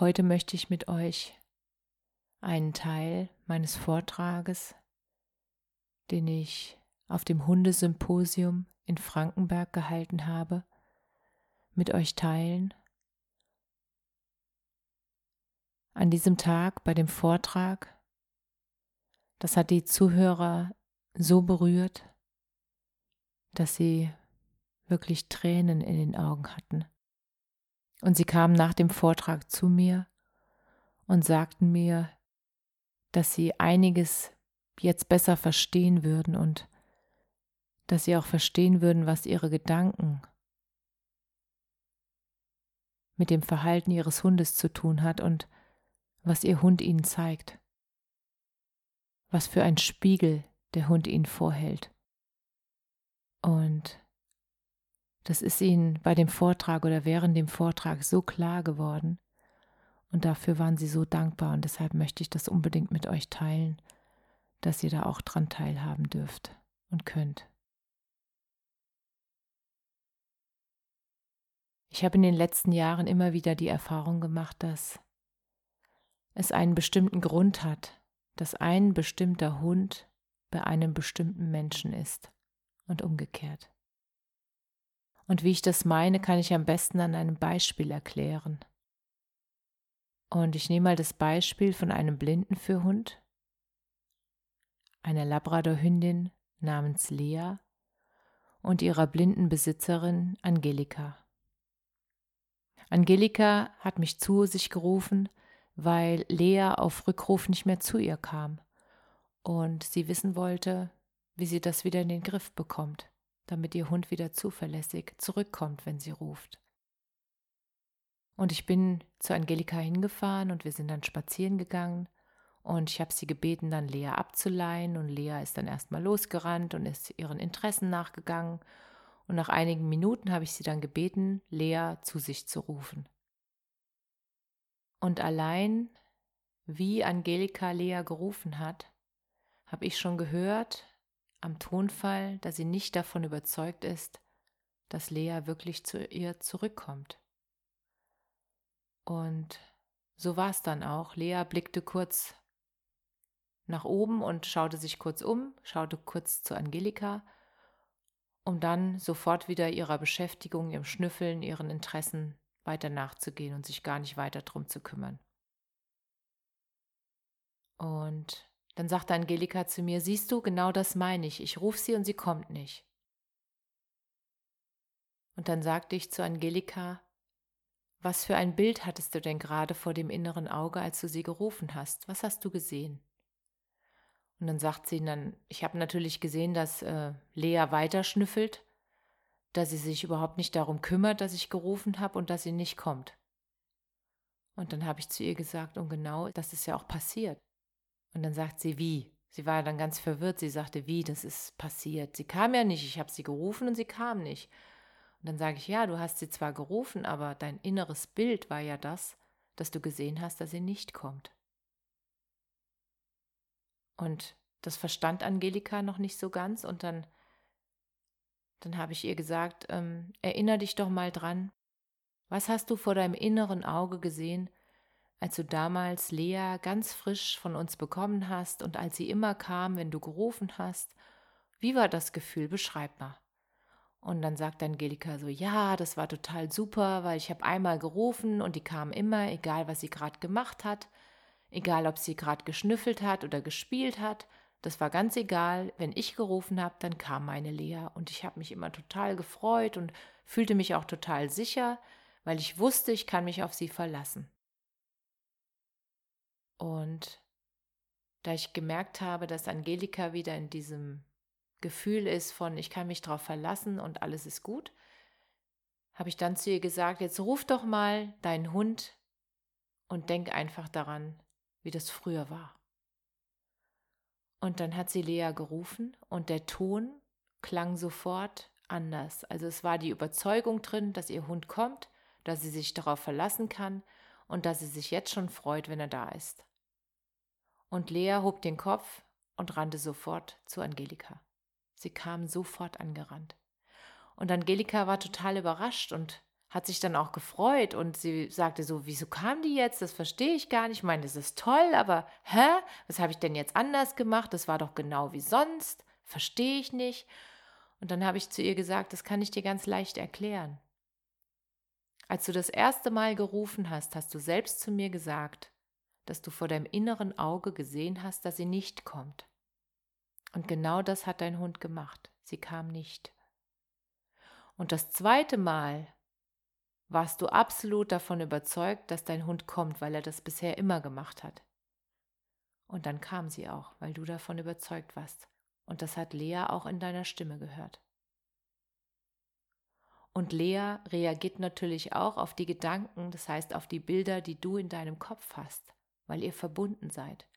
Heute möchte ich mit euch einen Teil meines Vortrages, den ich auf dem Hundesymposium in Frankenberg gehalten habe, mit euch teilen. An diesem Tag bei dem Vortrag, das hat die Zuhörer so berührt, dass sie wirklich Tränen in den Augen hatten. Und sie kamen nach dem Vortrag zu mir und sagten mir, dass sie einiges jetzt besser verstehen würden und dass sie auch verstehen würden, was ihre Gedanken mit dem Verhalten ihres Hundes zu tun hat und was ihr Hund ihnen zeigt, was für ein Spiegel der Hund ihnen vorhält. Und das ist ihnen bei dem Vortrag oder während dem Vortrag so klar geworden. Und dafür waren sie so dankbar und deshalb möchte ich das unbedingt mit euch teilen, dass ihr da auch dran teilhaben dürft und könnt. Ich habe in den letzten Jahren immer wieder die Erfahrung gemacht, dass es einen bestimmten Grund hat, dass ein bestimmter Hund bei einem bestimmten Menschen ist und umgekehrt. Und wie ich das meine, kann ich am besten an einem Beispiel erklären. Und ich nehme mal das Beispiel von einem Blindenführhund, einer Labradorhündin namens Lea und ihrer blinden Besitzerin Angelika. Angelika hat mich zu sich gerufen, weil Lea auf Rückruf nicht mehr zu ihr kam und sie wissen wollte, wie sie das wieder in den Griff bekommt damit ihr Hund wieder zuverlässig zurückkommt, wenn sie ruft. Und ich bin zu Angelika hingefahren und wir sind dann spazieren gegangen und ich habe sie gebeten, dann Lea abzuleihen und Lea ist dann erstmal losgerannt und ist ihren Interessen nachgegangen und nach einigen Minuten habe ich sie dann gebeten, Lea zu sich zu rufen. Und allein, wie Angelika Lea gerufen hat, habe ich schon gehört, am Tonfall, dass sie nicht davon überzeugt ist, dass Lea wirklich zu ihr zurückkommt. Und so war es dann auch. Lea blickte kurz nach oben und schaute sich kurz um, schaute kurz zu Angelika, um dann sofort wieder ihrer Beschäftigung, ihrem Schnüffeln, ihren Interessen weiter nachzugehen und sich gar nicht weiter drum zu kümmern. Und dann sagte Angelika zu mir, siehst du, genau das meine ich. Ich rufe sie und sie kommt nicht. Und dann sagte ich zu Angelika, was für ein Bild hattest du denn gerade vor dem inneren Auge, als du sie gerufen hast? Was hast du gesehen? Und dann sagt sie dann, ich habe natürlich gesehen, dass äh, Lea weiter schnüffelt, dass sie sich überhaupt nicht darum kümmert, dass ich gerufen habe und dass sie nicht kommt. Und dann habe ich zu ihr gesagt, und genau das ist ja auch passiert. Und dann sagt sie, wie? Sie war dann ganz verwirrt. Sie sagte, wie, das ist passiert. Sie kam ja nicht. Ich habe sie gerufen und sie kam nicht. Und dann sage ich, ja, du hast sie zwar gerufen, aber dein inneres Bild war ja das, dass du gesehen hast, dass sie nicht kommt. Und das verstand Angelika noch nicht so ganz. Und dann, dann habe ich ihr gesagt, ähm, erinnere dich doch mal dran, was hast du vor deinem inneren Auge gesehen, als du damals Lea ganz frisch von uns bekommen hast und als sie immer kam, wenn du gerufen hast. Wie war das Gefühl? Beschreib mal. Und dann sagt Angelika so, ja, das war total super, weil ich habe einmal gerufen und die kam immer, egal was sie gerade gemacht hat, egal ob sie gerade geschnüffelt hat oder gespielt hat, das war ganz egal, wenn ich gerufen habe, dann kam meine Lea und ich habe mich immer total gefreut und fühlte mich auch total sicher, weil ich wusste, ich kann mich auf sie verlassen. Und da ich gemerkt habe, dass Angelika wieder in diesem Gefühl ist von, ich kann mich darauf verlassen und alles ist gut, habe ich dann zu ihr gesagt, jetzt ruf doch mal deinen Hund und denk einfach daran, wie das früher war. Und dann hat sie Lea gerufen und der Ton klang sofort anders. Also es war die Überzeugung drin, dass ihr Hund kommt, dass sie sich darauf verlassen kann und dass sie sich jetzt schon freut, wenn er da ist. Und Lea hob den Kopf und rannte sofort zu Angelika. Sie kam sofort angerannt. Und Angelika war total überrascht und hat sich dann auch gefreut und sie sagte so, wieso kam die jetzt? Das verstehe ich gar nicht. Ich meine, das ist toll, aber hä? Was habe ich denn jetzt anders gemacht? Das war doch genau wie sonst. Verstehe ich nicht. Und dann habe ich zu ihr gesagt, das kann ich dir ganz leicht erklären. Als du das erste Mal gerufen hast, hast du selbst zu mir gesagt, dass du vor deinem inneren Auge gesehen hast, dass sie nicht kommt. Und genau das hat dein Hund gemacht. Sie kam nicht. Und das zweite Mal warst du absolut davon überzeugt, dass dein Hund kommt, weil er das bisher immer gemacht hat. Und dann kam sie auch, weil du davon überzeugt warst. Und das hat Lea auch in deiner Stimme gehört. Und Lea reagiert natürlich auch auf die Gedanken, das heißt auf die Bilder, die du in deinem Kopf hast, weil ihr verbunden seid.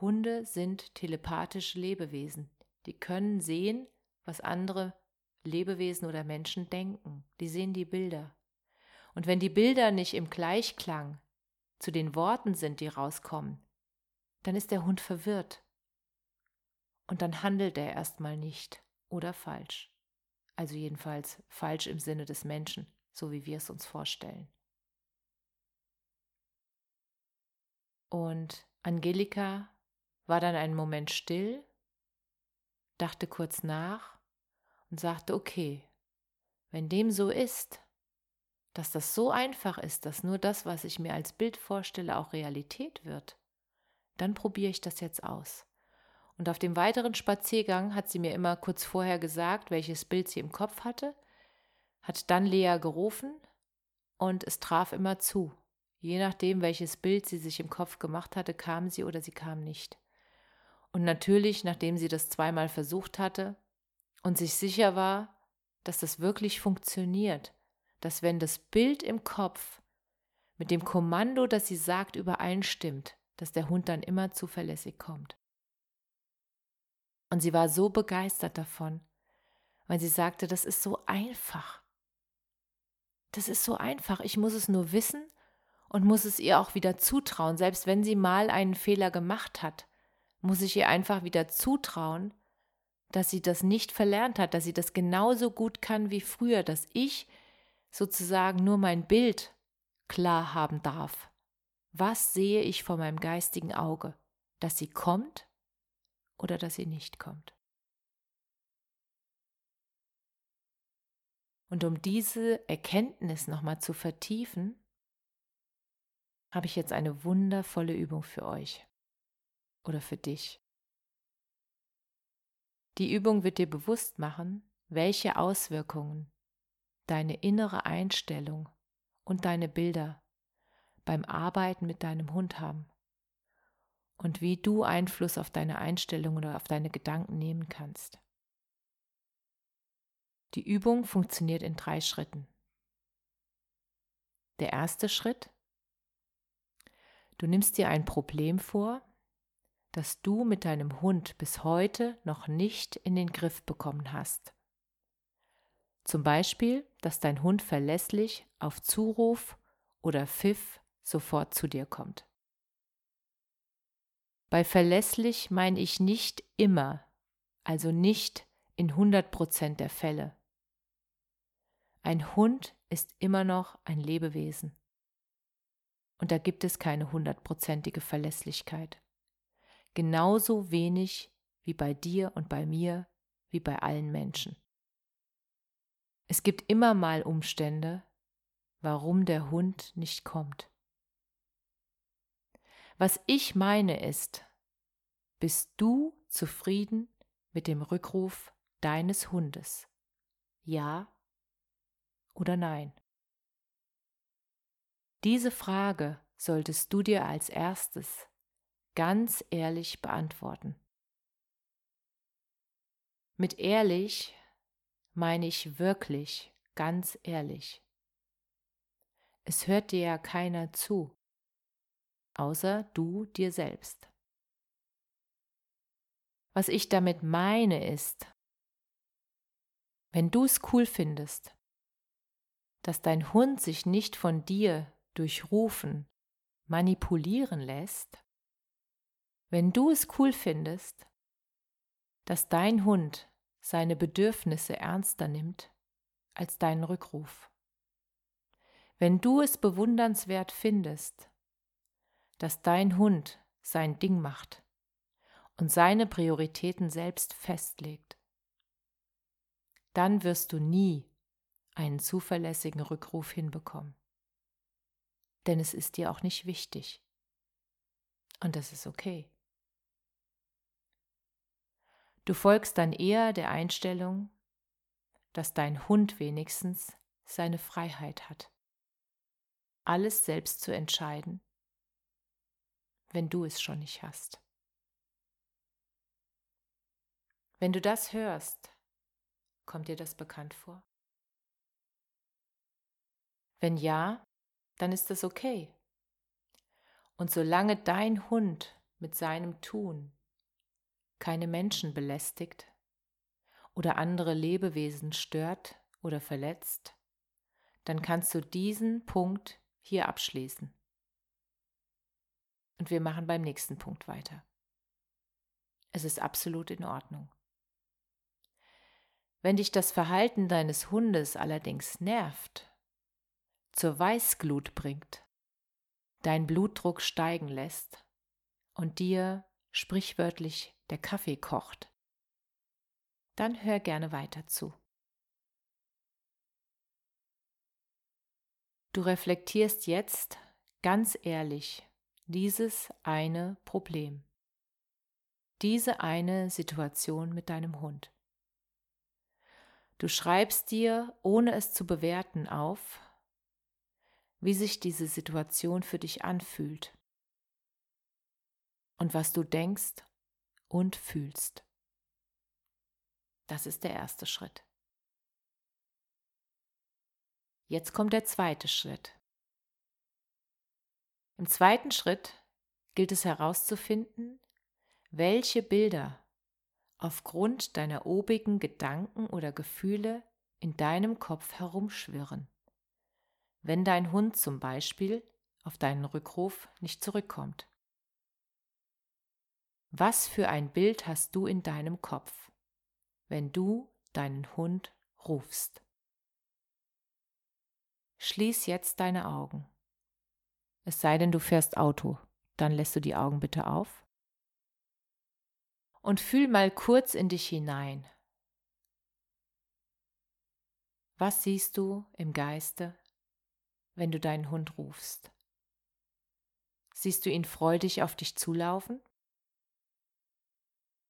Hunde sind telepathische Lebewesen. Die können sehen, was andere Lebewesen oder Menschen denken. Die sehen die Bilder. Und wenn die Bilder nicht im Gleichklang zu den Worten sind, die rauskommen, dann ist der Hund verwirrt und dann handelt er erstmal nicht oder falsch. Also jedenfalls falsch im Sinne des Menschen, so wie wir es uns vorstellen. Und Angelika war dann einen Moment still, dachte kurz nach und sagte, okay, wenn dem so ist, dass das so einfach ist, dass nur das, was ich mir als Bild vorstelle, auch Realität wird, dann probiere ich das jetzt aus. Und auf dem weiteren Spaziergang hat sie mir immer kurz vorher gesagt, welches Bild sie im Kopf hatte, hat dann Lea gerufen und es traf immer zu. Je nachdem, welches Bild sie sich im Kopf gemacht hatte, kam sie oder sie kam nicht. Und natürlich, nachdem sie das zweimal versucht hatte und sich sicher war, dass das wirklich funktioniert, dass wenn das Bild im Kopf mit dem Kommando, das sie sagt, übereinstimmt, dass der Hund dann immer zuverlässig kommt. Und sie war so begeistert davon, weil sie sagte, das ist so einfach. Das ist so einfach. Ich muss es nur wissen und muss es ihr auch wieder zutrauen. Selbst wenn sie mal einen Fehler gemacht hat, muss ich ihr einfach wieder zutrauen, dass sie das nicht verlernt hat, dass sie das genauso gut kann wie früher, dass ich sozusagen nur mein Bild klar haben darf. Was sehe ich vor meinem geistigen Auge? Dass sie kommt oder dass sie nicht kommt. Und um diese Erkenntnis nochmal zu vertiefen, habe ich jetzt eine wundervolle Übung für euch oder für dich. Die Übung wird dir bewusst machen, welche Auswirkungen deine innere Einstellung und deine Bilder beim Arbeiten mit deinem Hund haben und wie du Einfluss auf deine Einstellung oder auf deine Gedanken nehmen kannst. Die Übung funktioniert in drei Schritten. Der erste Schritt. Du nimmst dir ein Problem vor, das du mit deinem Hund bis heute noch nicht in den Griff bekommen hast. Zum Beispiel, dass dein Hund verlässlich auf Zuruf oder Pfiff sofort zu dir kommt. Bei verlässlich meine ich nicht immer, also nicht in 100 Prozent der Fälle. Ein Hund ist immer noch ein Lebewesen. Und da gibt es keine hundertprozentige Verlässlichkeit. Genauso wenig wie bei dir und bei mir, wie bei allen Menschen. Es gibt immer mal Umstände, warum der Hund nicht kommt. Was ich meine ist, bist du zufrieden mit dem Rückruf deines Hundes? Ja oder nein? Diese Frage solltest du dir als erstes ganz ehrlich beantworten. Mit ehrlich meine ich wirklich ganz ehrlich. Es hört dir ja keiner zu, außer du dir selbst. Was ich damit meine ist, wenn du es cool findest, dass dein Hund sich nicht von dir durchrufen, manipulieren lässt, wenn du es cool findest, dass dein Hund seine Bedürfnisse ernster nimmt als deinen Rückruf, wenn du es bewundernswert findest, dass dein Hund sein Ding macht und seine Prioritäten selbst festlegt, dann wirst du nie einen zuverlässigen Rückruf hinbekommen. Denn es ist dir auch nicht wichtig. Und das ist okay. Du folgst dann eher der Einstellung, dass dein Hund wenigstens seine Freiheit hat, alles selbst zu entscheiden, wenn du es schon nicht hast. Wenn du das hörst, kommt dir das bekannt vor? Wenn ja, dann ist das okay. Und solange dein Hund mit seinem Tun keine Menschen belästigt oder andere Lebewesen stört oder verletzt, dann kannst du diesen Punkt hier abschließen. Und wir machen beim nächsten Punkt weiter. Es ist absolut in Ordnung. Wenn dich das Verhalten deines Hundes allerdings nervt, zur Weißglut bringt, dein Blutdruck steigen lässt und dir sprichwörtlich der Kaffee kocht, dann hör gerne weiter zu. Du reflektierst jetzt ganz ehrlich dieses eine Problem, diese eine Situation mit deinem Hund. Du schreibst dir, ohne es zu bewerten, auf, wie sich diese Situation für dich anfühlt und was du denkst und fühlst. Das ist der erste Schritt. Jetzt kommt der zweite Schritt. Im zweiten Schritt gilt es herauszufinden, welche Bilder aufgrund deiner obigen Gedanken oder Gefühle in deinem Kopf herumschwirren, wenn dein Hund zum Beispiel auf deinen Rückruf nicht zurückkommt. Was für ein Bild hast du in deinem Kopf, wenn du deinen Hund rufst? Schließ jetzt deine Augen. Es sei denn, du fährst Auto, dann lässt du die Augen bitte auf. Und fühl mal kurz in dich hinein. Was siehst du im Geiste, wenn du deinen Hund rufst? Siehst du ihn freudig auf dich zulaufen?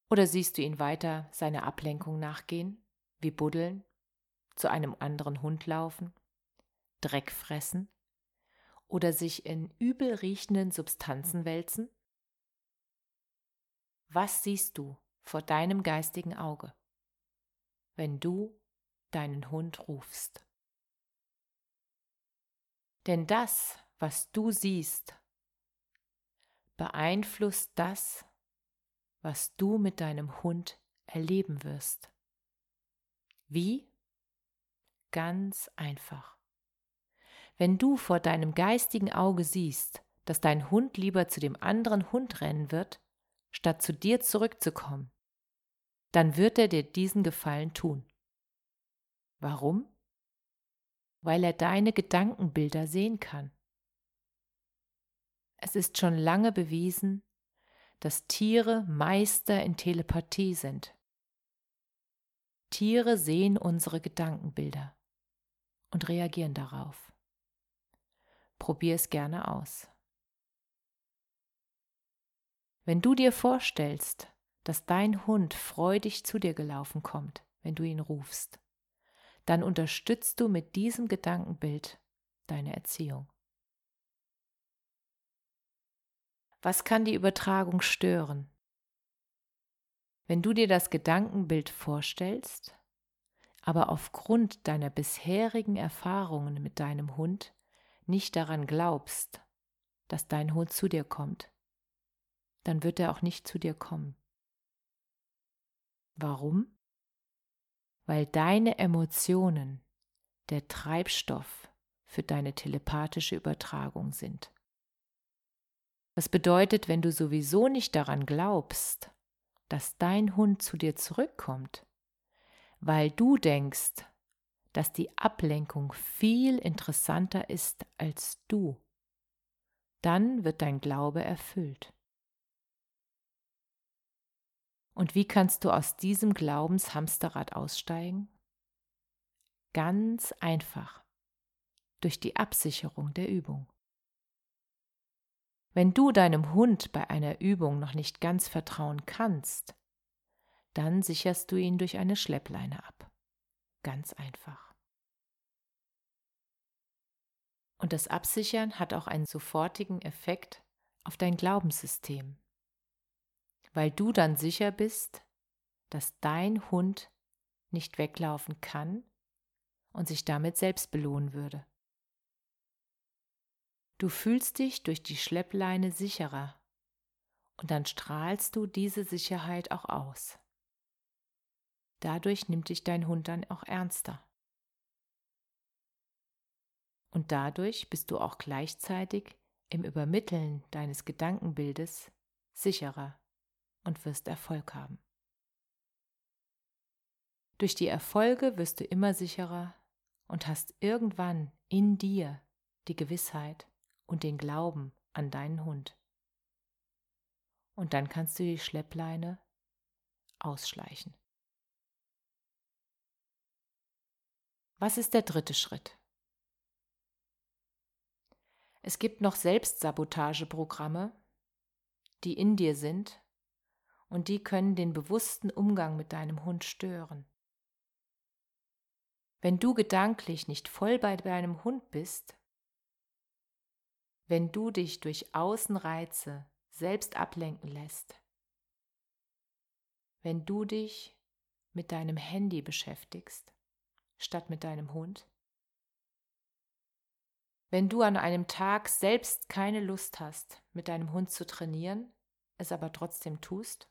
Oder siehst du ihn weiter seiner Ablenkung nachgehen, wie buddeln, zu einem anderen Hund laufen, Dreck fressen oder sich in übel riechenden Substanzen wälzen? Was siehst du vor deinem geistigen Auge, wenn du deinen Hund rufst? Denn das, was du siehst, beeinflusst das, was du mit deinem Hund erleben wirst. Wie? Ganz einfach. Wenn du vor deinem geistigen Auge siehst, dass dein Hund lieber zu dem anderen Hund rennen wird, statt zu dir zurückzukommen, dann wird er dir diesen Gefallen tun. Warum? Weil er deine Gedankenbilder sehen kann. Es ist schon lange bewiesen, dass Tiere Meister in Telepathie sind. Tiere sehen unsere Gedankenbilder und reagieren darauf. Probier es gerne aus. Wenn du dir vorstellst, dass dein Hund freudig zu dir gelaufen kommt, wenn du ihn rufst, dann unterstützt du mit diesem Gedankenbild deine Erziehung. Was kann die Übertragung stören? Wenn du dir das Gedankenbild vorstellst, aber aufgrund deiner bisherigen Erfahrungen mit deinem Hund nicht daran glaubst, dass dein Hund zu dir kommt, dann wird er auch nicht zu dir kommen. Warum? Weil deine Emotionen der Treibstoff für deine telepathische Übertragung sind. Das bedeutet, wenn du sowieso nicht daran glaubst, dass dein Hund zu dir zurückkommt, weil du denkst, dass die Ablenkung viel interessanter ist als du, dann wird dein Glaube erfüllt. Und wie kannst du aus diesem Glaubenshamsterrad aussteigen? Ganz einfach, durch die Absicherung der Übung. Wenn du deinem Hund bei einer Übung noch nicht ganz vertrauen kannst, dann sicherst du ihn durch eine Schleppleine ab. Ganz einfach. Und das Absichern hat auch einen sofortigen Effekt auf dein Glaubenssystem, weil du dann sicher bist, dass dein Hund nicht weglaufen kann und sich damit selbst belohnen würde. Du fühlst dich durch die Schleppleine sicherer und dann strahlst du diese Sicherheit auch aus. Dadurch nimmt dich dein Hund dann auch ernster. Und dadurch bist du auch gleichzeitig im Übermitteln deines Gedankenbildes sicherer und wirst Erfolg haben. Durch die Erfolge wirst du immer sicherer und hast irgendwann in dir die Gewissheit, und den Glauben an deinen Hund. Und dann kannst du die Schleppleine ausschleichen. Was ist der dritte Schritt? Es gibt noch Selbstsabotageprogramme, die in dir sind und die können den bewussten Umgang mit deinem Hund stören. Wenn du gedanklich nicht voll bei deinem Hund bist, wenn du dich durch Außenreize selbst ablenken lässt, wenn du dich mit deinem Handy beschäftigst, statt mit deinem Hund, wenn du an einem Tag selbst keine Lust hast, mit deinem Hund zu trainieren, es aber trotzdem tust,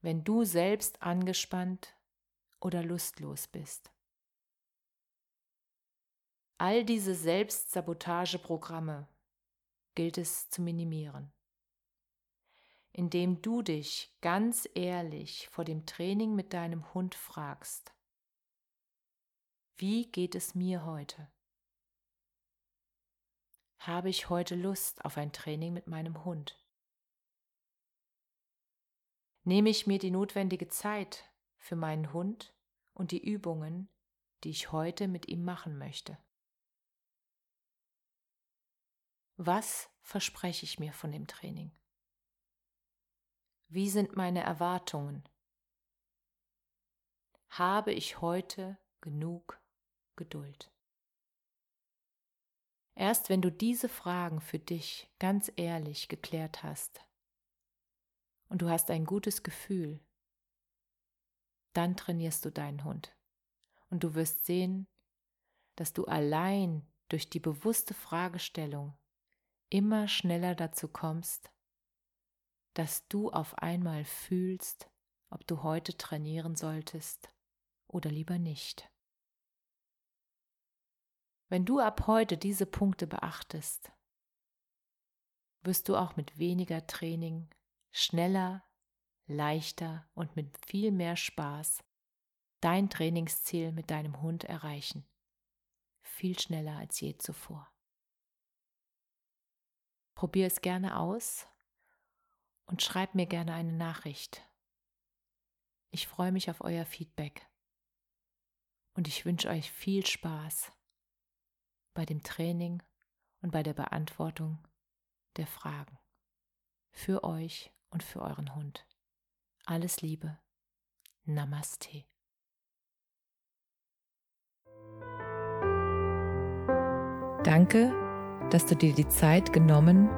wenn du selbst angespannt oder lustlos bist, All diese Selbstsabotageprogramme gilt es zu minimieren, indem du dich ganz ehrlich vor dem Training mit deinem Hund fragst, wie geht es mir heute? Habe ich heute Lust auf ein Training mit meinem Hund? Nehme ich mir die notwendige Zeit für meinen Hund und die Übungen, die ich heute mit ihm machen möchte? Was verspreche ich mir von dem Training? Wie sind meine Erwartungen? Habe ich heute genug Geduld? Erst wenn du diese Fragen für dich ganz ehrlich geklärt hast und du hast ein gutes Gefühl, dann trainierst du deinen Hund und du wirst sehen, dass du allein durch die bewusste Fragestellung immer schneller dazu kommst, dass du auf einmal fühlst, ob du heute trainieren solltest oder lieber nicht. Wenn du ab heute diese Punkte beachtest, wirst du auch mit weniger Training schneller, leichter und mit viel mehr Spaß dein Trainingsziel mit deinem Hund erreichen. Viel schneller als je zuvor. Probier es gerne aus und schreib mir gerne eine Nachricht. Ich freue mich auf euer Feedback und ich wünsche euch viel Spaß bei dem Training und bei der Beantwortung der Fragen. Für euch und für euren Hund. Alles Liebe. Namaste. Danke dass du dir die Zeit genommen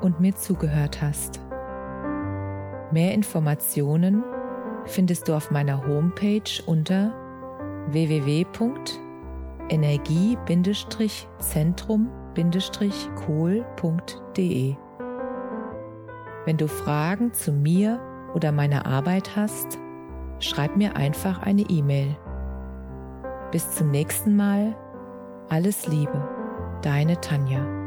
und mir zugehört hast. Mehr Informationen findest du auf meiner Homepage unter www.energie-zentrum-kohl.de. Wenn du Fragen zu mir oder meiner Arbeit hast, schreib mir einfach eine E-Mail. Bis zum nächsten Mal. Alles Liebe, deine Tanja.